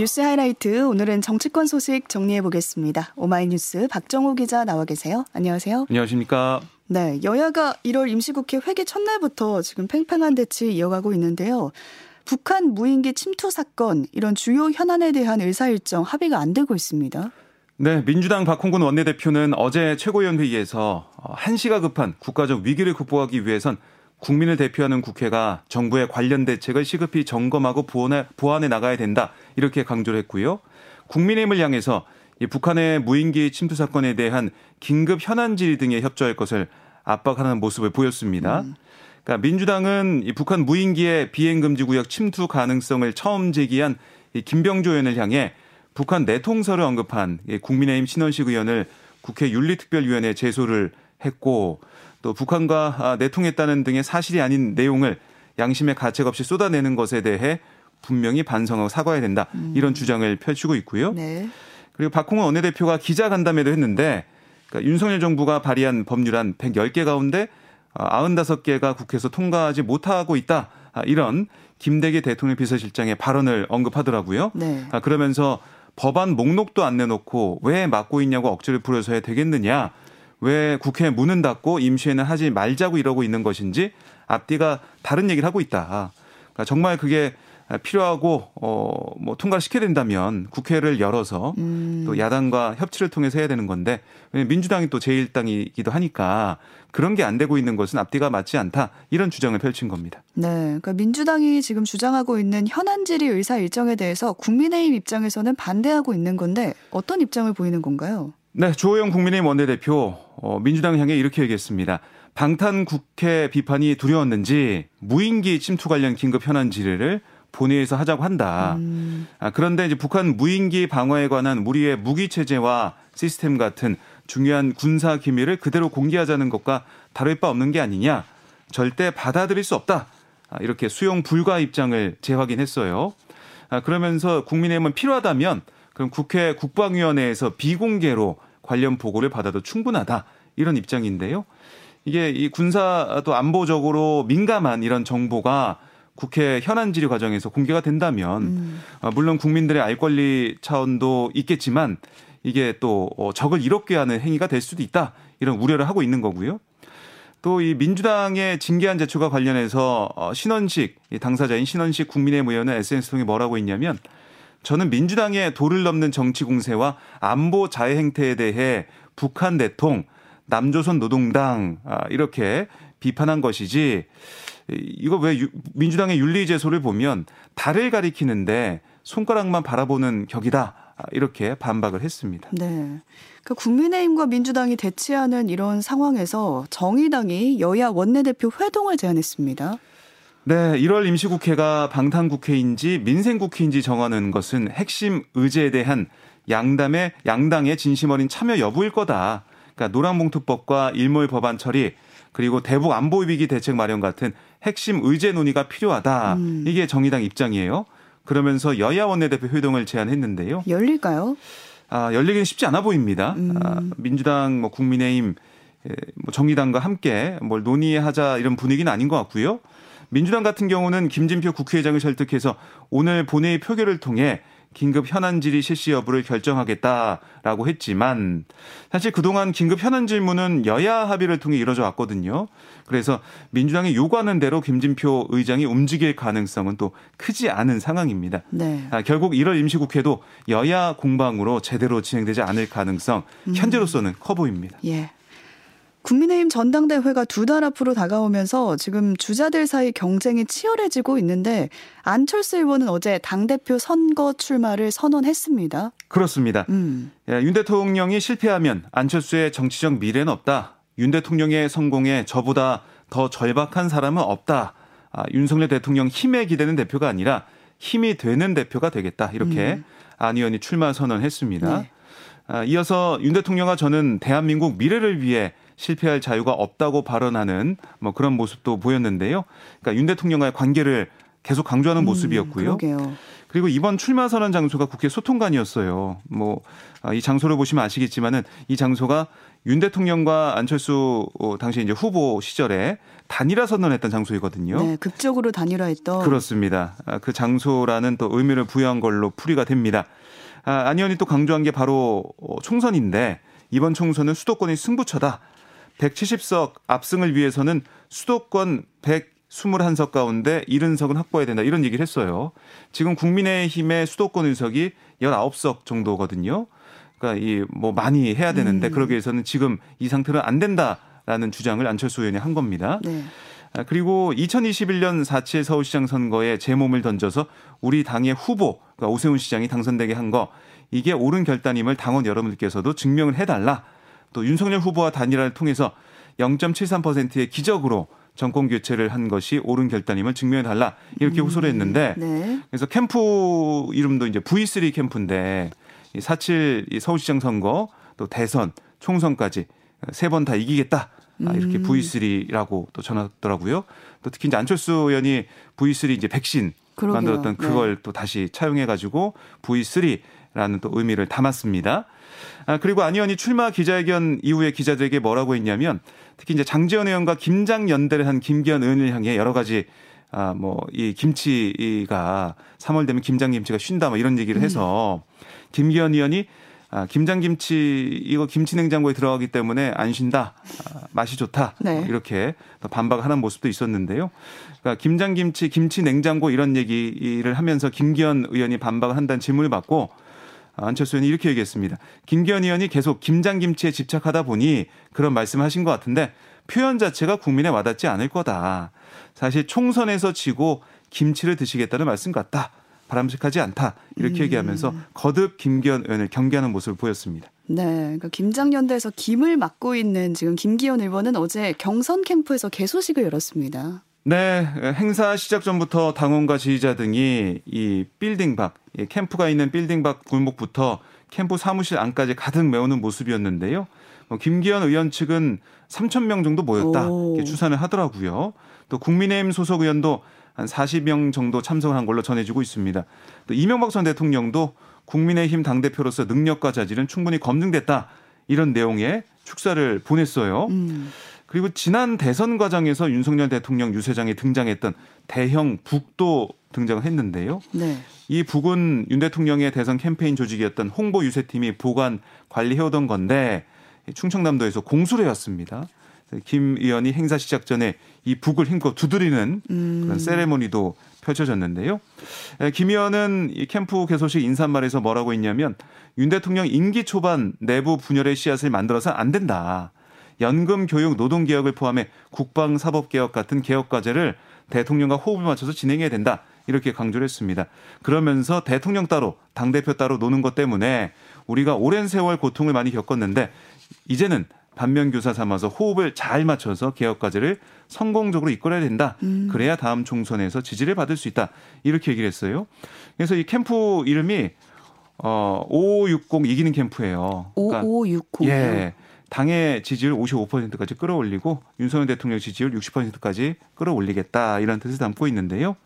뉴스 하이라이트 오늘은 정치권 소식 정리해 보겠습니다. 오마이뉴스 박정호 기자 나와 계세요. 안녕하세요. 안녕하십니까? 네, 여야가 1월 임시국회 회기 첫날부터 지금 팽팽한 대치 이어가고 있는데요. 북한 무인기 침투 사건 이런 주요 현안에 대한 의사일정 합의가 안 되고 있습니다. 네, 민주당 박홍근 원내대표는 어제 최고위원 회의에서 한시가 급한 국가적 위기를 극복하기 위해선 국민을 대표하는 국회가 정부의 관련 대책을 시급히 점검하고 보완해, 보완해 나가야 된다 이렇게 강조를 했고요. 국민의힘을 향해서 이 북한의 무인기 침투 사건에 대한 긴급 현안 질의 등에 협조할 것을 압박하는 모습을 보였습니다. 음. 그러니까 민주당은 이 북한 무인기의 비행 금지 구역 침투 가능성을 처음 제기한 이 김병조 의원을 향해 북한 내통설을 언급한 국민의힘 신원식 의원을 국회 윤리특별위원회에 제소를 했고 또 북한과 아, 내통했다는 등의 사실이 아닌 내용을 양심의 가책 없이 쏟아내는 것에 대해 분명히 반성하고 사과해야 된다 음. 이런 주장을 펼치고 있고요. 네. 그리고 박홍원 원내대표가 기자간담회도 했는데 그러니까 윤석열 정부가 발의한 법률 안 110개 가운데 95개가 아, 국회에서 통과하지 못하고 있다. 아, 이런 김대기 대통령 비서실장의 발언을 언급하더라고요. 네. 그러면서 법안 목록도 안 내놓고 왜 막고 있냐고 억지를 부려서 야 되겠느냐. 왜 국회 문은 닫고 임시회는 하지 말자고 이러고 있는 것인지 앞뒤가 다른 얘기를 하고 있다. 그러니까 정말 그게 필요하고 어뭐 통과를 시켜야 된다면 국회를 열어서 음. 또 야당과 협치를 통해서 해야 되는 건데 민주당이 또 제1당이기도 하니까 그런 게 안 되고 있는 것은 앞뒤가 맞지 않다 이런 주장을 펼친 겁니다. 네, 그러니까 민주당이 지금 주장하고 있는 현안 질의 의사 일정에 대해서 국민의힘 입장에서는 반대하고 있는 건데 어떤 입장을 보이는 건가요? 네, 조호영 국민의힘 원내대표 어, 민주당 향해 이렇게 얘기했습니다. 방탄 국회 비판이 두려웠는지 무인기 침투 관련 긴급 현안 질의를 본회의에서 하자고 한다. 음. 아, 그런데 이제 북한 무인기 방어에 관한 우리의 무기 체제와 시스템 같은 중요한 군사 기밀을 그대로 공개하자는 것과 다를 바 없는 게 아니냐. 절대 받아들일 수 없다. 아, 이렇게 수용 불가 입장을 재확인했어요. 아, 그러면서 국민의힘은 필요하다면 그럼 국회 국방위원회에서 비공개로 관련 보고를 받아도 충분하다. 이런 입장인데요. 이게 이 군사도 안보적으로 민감한 이런 정보가 국회 현안 질의 과정에서 공개가 된다면 음. 어, 물론 국민들의 알 권리 차원도 있겠지만 이게 또 어, 적을 이롭게 하는 행위가 될 수도 있다 이런 우려를 하고 있는 거고요. 또 이 민주당의 징계안 제출과 관련해서 어, 신원식 당사자인 신원식 국민의힘 의원은 SNS 통해 뭐라고 했냐면 저는 민주당의 도를 넘는 정치 공세와 안보 자해 행태에 대해 북한 대통 남조선 노동당 아, 이렇게 비판한 것이지 이거 왜 민주당의 윤리 제소를 보면 달을 가리키는데 손가락만 바라보는 격이다. 이렇게 반박을 했습니다. 네. 그 국민의힘과 민주당이 대치하는 이런 상황에서 정의당이 여야 원내대표 회동을 제안했습니다. 네, 1월 임시국회가 방탄국회인지 민생국회인지 정하는 것은 핵심 의제에 대한 양담의 양당의 진심 어린 참여 여부일 거다. 그러니까 노란봉투법과 일몰 법안 처리 그리고 대북 안보 위기 대책 마련 같은 핵심 의제 논의가 필요하다. 음. 이게 정의당 입장이에요. 그러면서 여야 원내대표 회동을 제안했는데요. 열릴까요? 아, 열리기는 쉽지 않아 보입니다. 음. 아, 민주당, 뭐 국민의힘, 뭐 정의당과 함께 뭘 논의하자 이런 분위기는 아닌 것 같고요. 민주당 같은 경우는 김진표 국회의장을 설득해서 오늘 본회의 표결을 통해 긴급 현안 질의 실시 여부를 결정하겠다라고 했지만 사실 그동안 긴급 현안 질문은 여야 합의를 통해 이뤄져 왔거든요. 그래서 민주당이 요구하는 대로 김진표 의장이 움직일 가능성은 또 크지 않은 상황입니다. 네. 아, 결국 1월 임시국회도 여야 공방으로 제대로 진행되지 않을 가능성 음. 현재로서는 커 보입니다. 예. 국민의힘 전당대회가 두 달 앞으로 다가오면서 지금 주자들 사이 경쟁이 치열해지고 있는데 안철수 의원은 어제 당대표 선거 출마를 선언했습니다. 그렇습니다. 음. 예, 윤 대통령이 실패하면 안철수의 정치적 미래는 없다. 윤 대통령의 성공에 저보다 더 절박한 사람은 없다. 아, 윤석열 대통령 힘에 기대는 대표가 아니라 힘이 되는 대표가 되겠다. 이렇게 음. 안 의원이 출마 선언했습니다. 네. 아, 이어서 윤 대통령과 저는 대한민국 미래를 위해 실패할 자유가 없다고 발언하는 뭐 그런 모습도 보였는데요. 그러니까 윤 대통령과의 관계를 계속 강조하는 음, 모습이었고요. 그러게요. 그리고 이번 출마 선언 장소가 국회 소통관이었어요. 뭐이 아, 장소를 보시면 아시겠지만은 이 장소가 윤 대통령과 안철수 어, 당시 이제 후보 시절에 단일화 선언했던 장소이거든요. 네, 극적으로 단일화했던. 그렇습니다. 아, 그 장소라는 또 의미를 부여한 걸로 풀이가 됩니다. 아, 안 의원이 또 강조한 게 바로 어, 총선인데 이번 총선은 수도권이 승부처다. 170석 압승을 위해서는 수도권 121석 가운데 70석은 확보해야 된다. 이런 얘기를 했어요. 지금 국민의힘의 수도권 의석이 19석 정도거든요. 그러니까 이 뭐 많이 해야 되는데 음. 그러기 위해서는 지금 이 상태는 안 된다라는 주장을 안철수 의원이 한 겁니다. 네. 아, 그리고 2021년 4.7 서울시장 선거에 제 몸을 던져서 우리 당의 후보 그러니까 오세훈 시장이 당선되게 한 거 이게 옳은 결단임을 당원 여러분들께서도 증명을 해달라. 또 윤석열 후보와 단일화를 통해서 0.73%의 기적으로 정권 교체를 한 것이 옳은 결단임을 증명해 달라 이렇게 음. 호소를 했는데 네. 그래서 캠프 이름도 이제 V3 캠프인데 이4.7 서울시장 선거 또 대선 총선까지 세 번 다 이기겠다. 아, 이렇게 음. V3라고 또 전하더라고요. 또 특히 이제 안철수 의원이 V3 이제 백신 그러게요. 만들었던 네. 그걸 네. 또 다시 차용해 가지고 V3 라는 또 의미를 담았습니다. 아, 그리고 안 의원이 출마 기자회견 이후에 기자들에게 뭐라고 했냐면 특히 이제 장지원 의원과 김장 연대를 한 김기현 의원을 향해 여러 가지 아, 뭐, 이 김치가 3월 되면 김장김치가 쉰다, 뭐 이런 얘기를 해서 음. 김기현 의원이 아, 김장김치 이거 김치 냉장고에 들어가기 때문에 안 쉰다. 아, 맛이 좋다. 네. 이렇게 반박을 하는 모습도 있었는데요. 그러니까 김장김치, 김치 냉장고 이런 얘기를 하면서 김기현 의원이 반박을 한다는 질문을 받고 안철수 의원이 이렇게 얘기했습니다. 김기현 의원이 계속 김장김치에 집착하다 보니 그런 말씀을 하신 것 같은데 표현 자체가 국민에 와닿지 않을 거다. 사실 총선에서 지고 김치를 드시겠다는 말씀 같다. 바람직하지 않다 이렇게 음. 얘기하면서 거듭 김기현 의원을 경계하는 모습을 보였습니다. 네, 그러니까 김장연대에서 김을 맡고 있는 지금 김기현 의원은 어제 경선 캠프에서 개소식을 열었습니다. 네, 행사 시작 전부터 당원과 지지자 등이 이 빌딩 밖, 캠프가 있는 빌딩 밖 골목부터 캠프 사무실 안까지 가득 메우는 모습이었는데요. 뭐 김기현 의원 측은 3천 명 정도 모였다 이렇게 추산을 하더라고요. 또 국민의힘 소속 의원도 한 40명 정도 참석을 한 걸로 전해지고 있습니다. 또 이명박 전 대통령도 국민의힘 당대표로서 능력과 자질은 충분히 검증됐다. 이런 내용의 축사를 보냈어요. 음. 그리고 지난 대선 과정에서 윤석열 대통령 유세장에 등장했던 대형 북도 등장을 했는데요. 네. 이 북은 윤 대통령의 대선 캠페인 조직이었던 홍보 유세팀이 보관 관리해오던 건데 충청남도에서 공수를 해왔습니다. 김 의원이 행사 시작 전에 이 북을 힘껏 두드리는 음. 그런 세레모니도 펼쳐졌는데요. 김 의원은 이 캠프 개소식 인사말에서 뭐라고 했냐면 윤 대통령 임기 초반 내부 분열의 씨앗을 만들어서 안 된다. 연금, 교육, 노동 개혁을 포함해 국방, 사법 개혁 같은 개혁 과제를 대통령과 호흡을 맞춰서 진행해야 된다. 이렇게 강조를 했습니다. 그러면서 대통령 따로, 당대표 따로 노는 것 때문에 우리가 오랜 세월 고통을 많이 겪었는데 이제는 반면교사 삼아서 호흡을 잘 맞춰서 개혁 과제를 성공적으로 이끌어야 된다. 음. 그래야 다음 총선에서 지지를 받을 수 있다. 이렇게 얘기를 했어요. 그래서 이 캠프 이름이 어 5560 이기는 캠프예요. 5560. 그러니까 예. 당의 지지율 55%까지 끌어올리고 윤석열 대통령 지지율 60%까지 끌어올리겠다 이런 뜻을 담고 있는데요.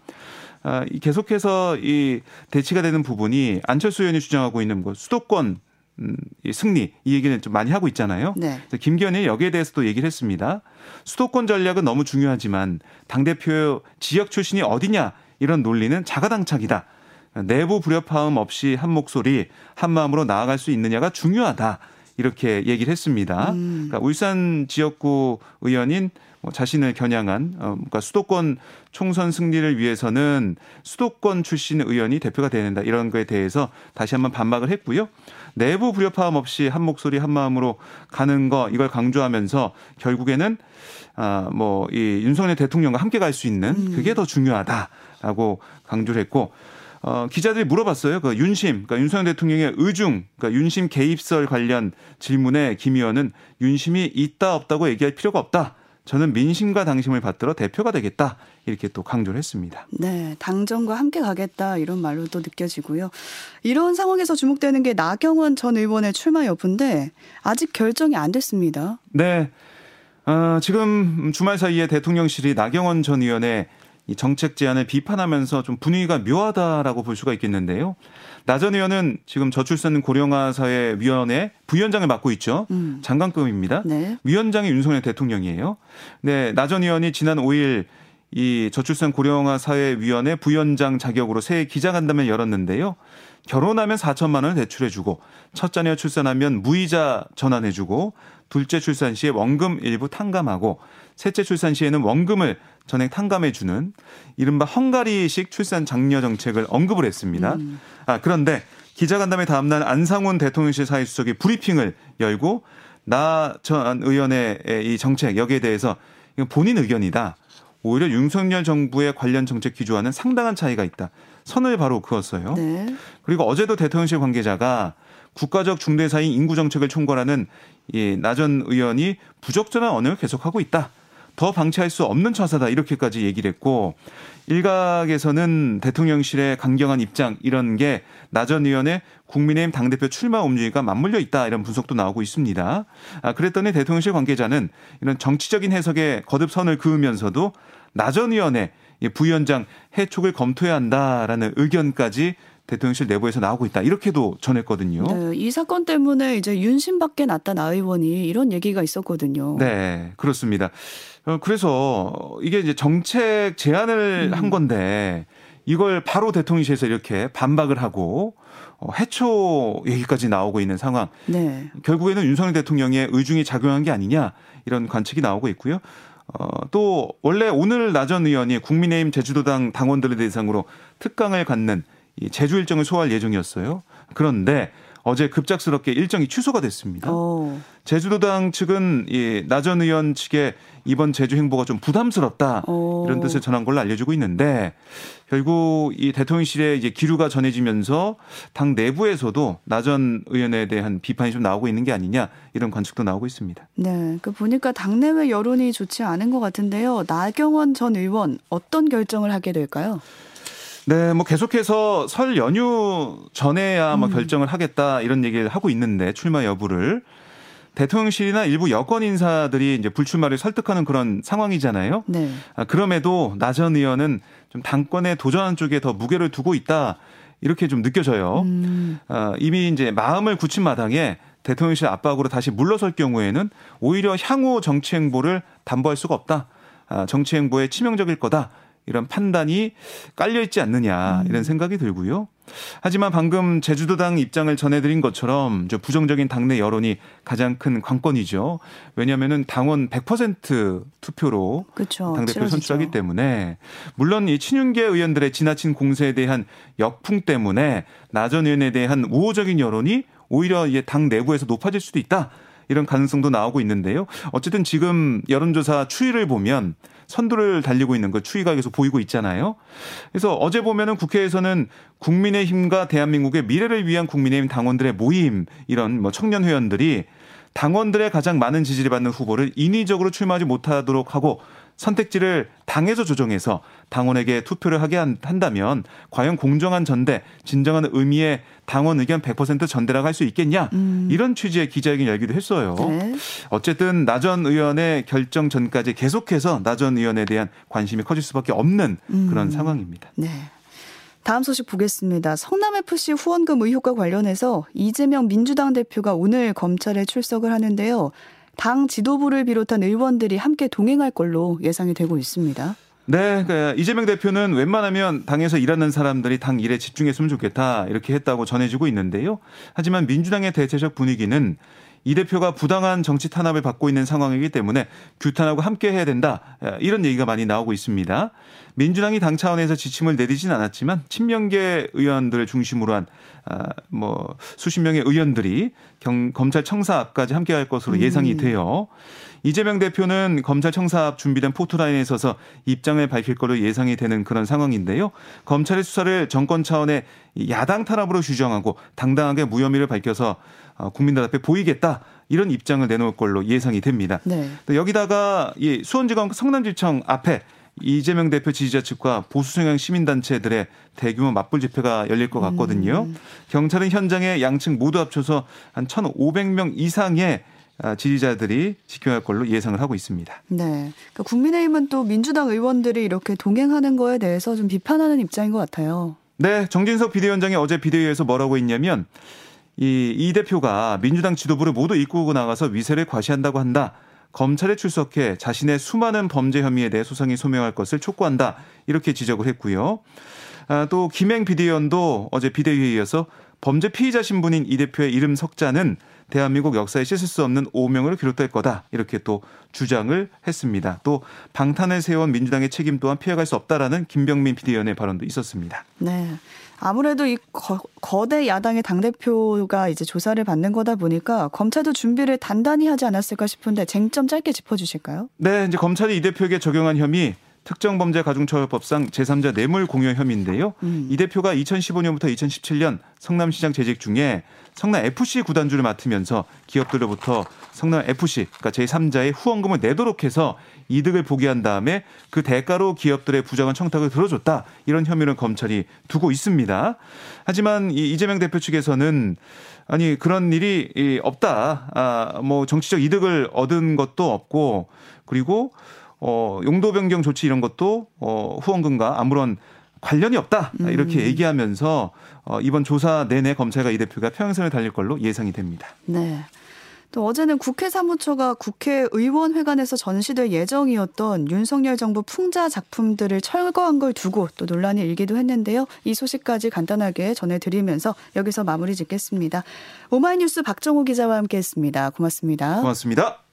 아, 계속해서 이 대치가 되는 부분이 안철수 의원이 주장하고 있는 뭐 수도권 음, 이 승리 이 얘기는 좀 많이 하고 있잖아요. 네. 김기현이 여기에 대해서도 얘기를 했습니다. 수도권 전략은 너무 중요하지만 당 대표 지역 출신이 어디냐 이런 논리는 자가당착이다. 내부 불협화음 없이 한 목소리 한 마음으로 나아갈 수 있느냐가 중요하다. 이렇게 얘기를 했습니다. 음. 그러니까 울산 지역구 의원인 뭐 자신을 겨냥한 어, 그러니까 수도권 총선 승리를 위해서는 수도권 출신 의원이 대표가 되야 된다 이런 거에 대해서 다시 한번 반박을 했고요. 내부 불협화음 없이 한 목소리 한 마음으로 가는 거 이걸 강조하면서 결국에는 아뭐이 윤석열 대통령과 함께 갈 수 있는 음. 그게 더 중요하다라고 강조를 했고 어, 기자들이 물어봤어요. 그 윤심, 그러니까 윤석열 대통령의 의중, 그러니까 윤심 개입설 관련 질문에 김 의원은 윤심이 있다 없다고 얘기할 필요가 없다. 저는 민심과 당심을 받들어 대표가 되겠다 이렇게 또 강조를 했습니다. 네, 당정과 함께 가겠다 이런 말로 또 느껴지고요. 이런 상황에서 주목되는 게 나경원 전 의원의 출마 여부인데 아직 결정이 안 됐습니다. 네, 어, 지금 주말 사이에 대통령실이 나경원 전 의원의 이 정책 제안을 비판하면서 좀 분위기가 묘하다라고 볼 수가 있겠는데요. 나전 의원은 지금 저출산 고령화 사회 위원회 부위원장을 맡고 있죠. 음. 장관급입니다. 네. 위원장이 윤석열 대통령이에요. 네, 나전 의원이 지난 5일 이 저출산 고령화 사회 위원회 부위원장 자격으로 새 기자간담회를 열었는데요. 결혼하면 4천만 원을 대출해주고 첫 자녀 출산하면 무이자 전환해주고 둘째 출산 시에 원금 일부 탕감하고 셋째 출산 시에는 원금을 전액 탕감해 주는 이른바 헝가리식 출산 장려 정책을 언급을 했습니다. 음. 아 그런데 기자간담회 다음날 안상훈 대통령실 사회수석이 브리핑을 열고 나 전 의원의 이 정책 여기에 대해서 본인 의견이다. 오히려 윤석열 정부의 관련 정책 기조와는 상당한 차이가 있다. 선을 바로 그었어요. 네. 그리고 어제도 대통령실 관계자가 국가적 중대사인 인구 정책을 총괄하는 이 나전 의원이 부적절한 언행을 계속하고 있다. 더 방치할 수 없는 처사다 이렇게까지 얘기를 했고 일각에서는 대통령실의 강경한 입장 이런 게 나 전 의원의 국민의힘 당대표 출마 움직임과 맞물려 있다 이런 분석도 나오고 있습니다. 아, 그랬더니 대통령실 관계자는 이런 정치적인 해석에 거듭 선을 그으면서도 나 전 의원의 부위원장 해촉을 검토해야 한다라는 의견까지 대통령실 내부에서 나오고 있다. 이렇게도 전했거든요. 네, 이 사건 때문에 이제 윤심 밖에 났다 나 의원이 이런 얘기가 있었거든요. 네, 그렇습니다. 어, 그래서 이게 이제 정책 제안을 음. 한 건데 이걸 바로 대통령실에서 이렇게 반박을 하고 어, 해초 얘기까지 나오고 있는 상황. 네. 결국에는 윤석열 대통령의 의중이 작용한 게 아니냐 이런 관측이 나오고 있고요. 어, 또 원래 오늘 나전 의원이 국민의힘 제주도당 당원들을 대상으로 특강을 갖는 이 제주 일정을 소화할 예정이었어요. 그런데 어제 급작스럽게 일정이 취소가 됐습니다. 오. 제주도당 측은 이 나전 의원 측의 이번 제주 행보가 좀 부담스럽다 오. 이런 뜻을 전한 걸로 알려지고 있는데 결국 이 대통령실에 이제 기류가 전해지면서 당 내부에서도 나전 의원에 대한 비판이 좀 나오고 있는 게 아니냐 이런 관측도 나오고 있습니다. 네, 그 보니까 당내외 여론이 좋지 않은 것 같은데요. 나경원 전 의원 어떤 결정을 하게 될까요? 네, 뭐 계속해서 설 연휴 전에야 뭐 음. 결정을 하겠다 이런 얘기를 하고 있는데 출마 여부를 대통령실이나 일부 여권 인사들이 이제 불출마를 설득하는 그런 상황이잖아요. 네. 아, 그럼에도 나 전 의원은 좀 당권에 도전하는 쪽에 더 무게를 두고 있다 이렇게 좀 느껴져요. 음. 아, 이미 이제 마음을 굳힌 마당에 대통령실 압박으로 다시 물러설 경우에는 오히려 향후 정치 행보를 담보할 수가 없다. 아, 정치 행보에 치명적일 거다. 이런 판단이 깔려 있지 않느냐 이런 음. 생각이 들고요. 하지만 방금 제주도당 입장을 전해드린 것처럼 저 부정적인 당내 여론이 가장 큰 관건이죠. 왜냐하면은 당원 100% 투표로 그렇죠. 당대표 선출하기 때문에 물론 이 친윤계 의원들의 지나친 공세에 대한 역풍 때문에 나 전 의원에 대한 우호적인 여론이 오히려 당 내부에서 높아질 수도 있다. 이런 가능성도 나오고 있는데요. 어쨌든 지금 여론조사 추이를 보면 선두를 달리고 있는 그 추이가 계속 보이고 있잖아요. 그래서 어제 보면은 국회에서는 국민의힘과 대한민국의 미래를 위한 국민의힘 당원들의 모임 이런 뭐 청년 회원들이 당원들의 가장 많은 지지를 받는 후보를 인위적으로 출마하지 못하도록 하고 선택지를 당에서 조정해서 당원에게 투표를 하게 한다면 과연 공정한 전대, 진정한 의미의 당원 의견 100% 전대라고 할 수 있겠냐 음. 이런 취지의 기자회견 열기도 했어요. 네. 어쨌든 나전 의원의 결정 전까지 계속해서 나전 의원에 대한 관심이 커질 수밖에 없는 음. 그런 상황입니다. 네. 다음 소식 보겠습니다. 성남FC 후원금 의혹과 관련해서 이재명 민주당 대표가 오늘 검찰에 출석을 하는데요. 당 지도부를 비롯한 의원들이 함께 동행할 걸로 예상이 되고 있습니다. 네, 그러니까 이재명 대표는 웬만하면 당에서 일하는 사람들이 당 일에 집중했으면 좋겠다 이렇게 했다고 전해지고 있는데요. 하지만 민주당의 대체적 분위기는 이 대표가 부당한 정치 탄압을 받고 있는 상황이기 때문에 규탄하고 함께 해야 된다. 이런 얘기가 많이 나오고 있습니다. 민주당이 당 차원에서 지침을 내리진 않았지만 친명계 의원들을 중심으로 한, 아, 뭐, 수십 명의 의원들이 경, 검찰 청사 앞까지 함께 할 것으로 예상이 음. 돼요. 이재명 대표는 검찰 청사 앞 준비된 포토라인에 서서 입장을 밝힐 걸로 예상이 되는 그런 상황인데요. 검찰의 수사를 정권 차원의 야당 탄압으로 규정하고 당당하게 무혐의를 밝혀서 어, 국민들 앞에 보이겠다. 이런 입장을 내놓을 걸로 예상이 됩니다. 네. 여기다가 이 수원지검 성남지청 앞에 이재명 대표 지지자 측과 보수 성향 시민단체들의 대규모 맞불 집회가 열릴 것 같거든요. 음. 경찰은 현장에 양측 모두 합쳐서 한 1,500명 이상의 아, 지지자들이 지켜야 할 걸로 예상을 하고 있습니다. 네. 그러니까 국민의힘은 또 민주당 의원들이 이렇게 동행하는 거에 대해서 좀 비판하는 입장인 것 같아요. 네, 정진석 비대위원장이 어제 비대위에서 뭐라고 했냐면 이, 이 대표가 민주당 지도부를 모두 이끌고 나가서 위세를 과시한다고 한다. 검찰에 출석해 자신의 수많은 범죄 혐의에 대해 소상히 소명할 것을 촉구한다. 이렇게 지적을 했고요. 아, 또 김행 비대위원도 어제 비대위에 이어서 범죄 피의자 신분인 이 대표의 이름 석자는 대한민국 역사에 씻을 수 없는 오명을 기록될 거다. 이렇게 또 주장을 했습니다. 또 방탄을 세운 민주당의 책임 또한 피해갈 수 없다라는 김병민 비대위원의 발언도 있었습니다. 네. 아무래도 이 거, 대 야당의 당대표가 이제 조사를 받는 거다 보니까 검찰도 준비를 단단히 하지 않았을까 싶은데 쟁점 짧게 짚어주실까요? 네, 이제 검찰이 이 대표에게 적용한 혐의 특정범죄 가중처벌법상 제3자 뇌물 공여 혐의인데요. 음. 이 대표가 2015년부터 2017년 성남시장 재직 중에 성남 FC 구단주를 맡으면서 기업들로부터 성남 FC 그러니까 제3자의 후원금을 내도록 해서 이득을 보게 한 다음에 그 대가로 기업들의 부정한 청탁을 들어줬다 이런 혐의를 검찰이 두고 있습니다. 하지만 이 이재명 대표 측에서는 아니 그런 일이 없다. 아, 뭐 정치적 이득을 얻은 것도 없고 그리고 어, 용도 변경 조치 이런 것도 어, 후원금과 아무런 관련이 없다 이렇게 음. 얘기하면서 어, 이번 조사 내내 검찰과 이 대표가 평행선을 달릴 걸로 예상이 됩니다. 네. 또 어제는 국회 사무처가 국회의원회관에서 전시될 예정이었던 윤석열 정부 풍자 작품들을 철거한 걸 두고 또 논란이 일기도 했는데요. 이 소식까지 간단하게 전해드리면서 여기서 마무리 짓겠습니다. 오마이뉴스 박정호 기자와 함께했습니다. 고맙습니다. 고맙습니다.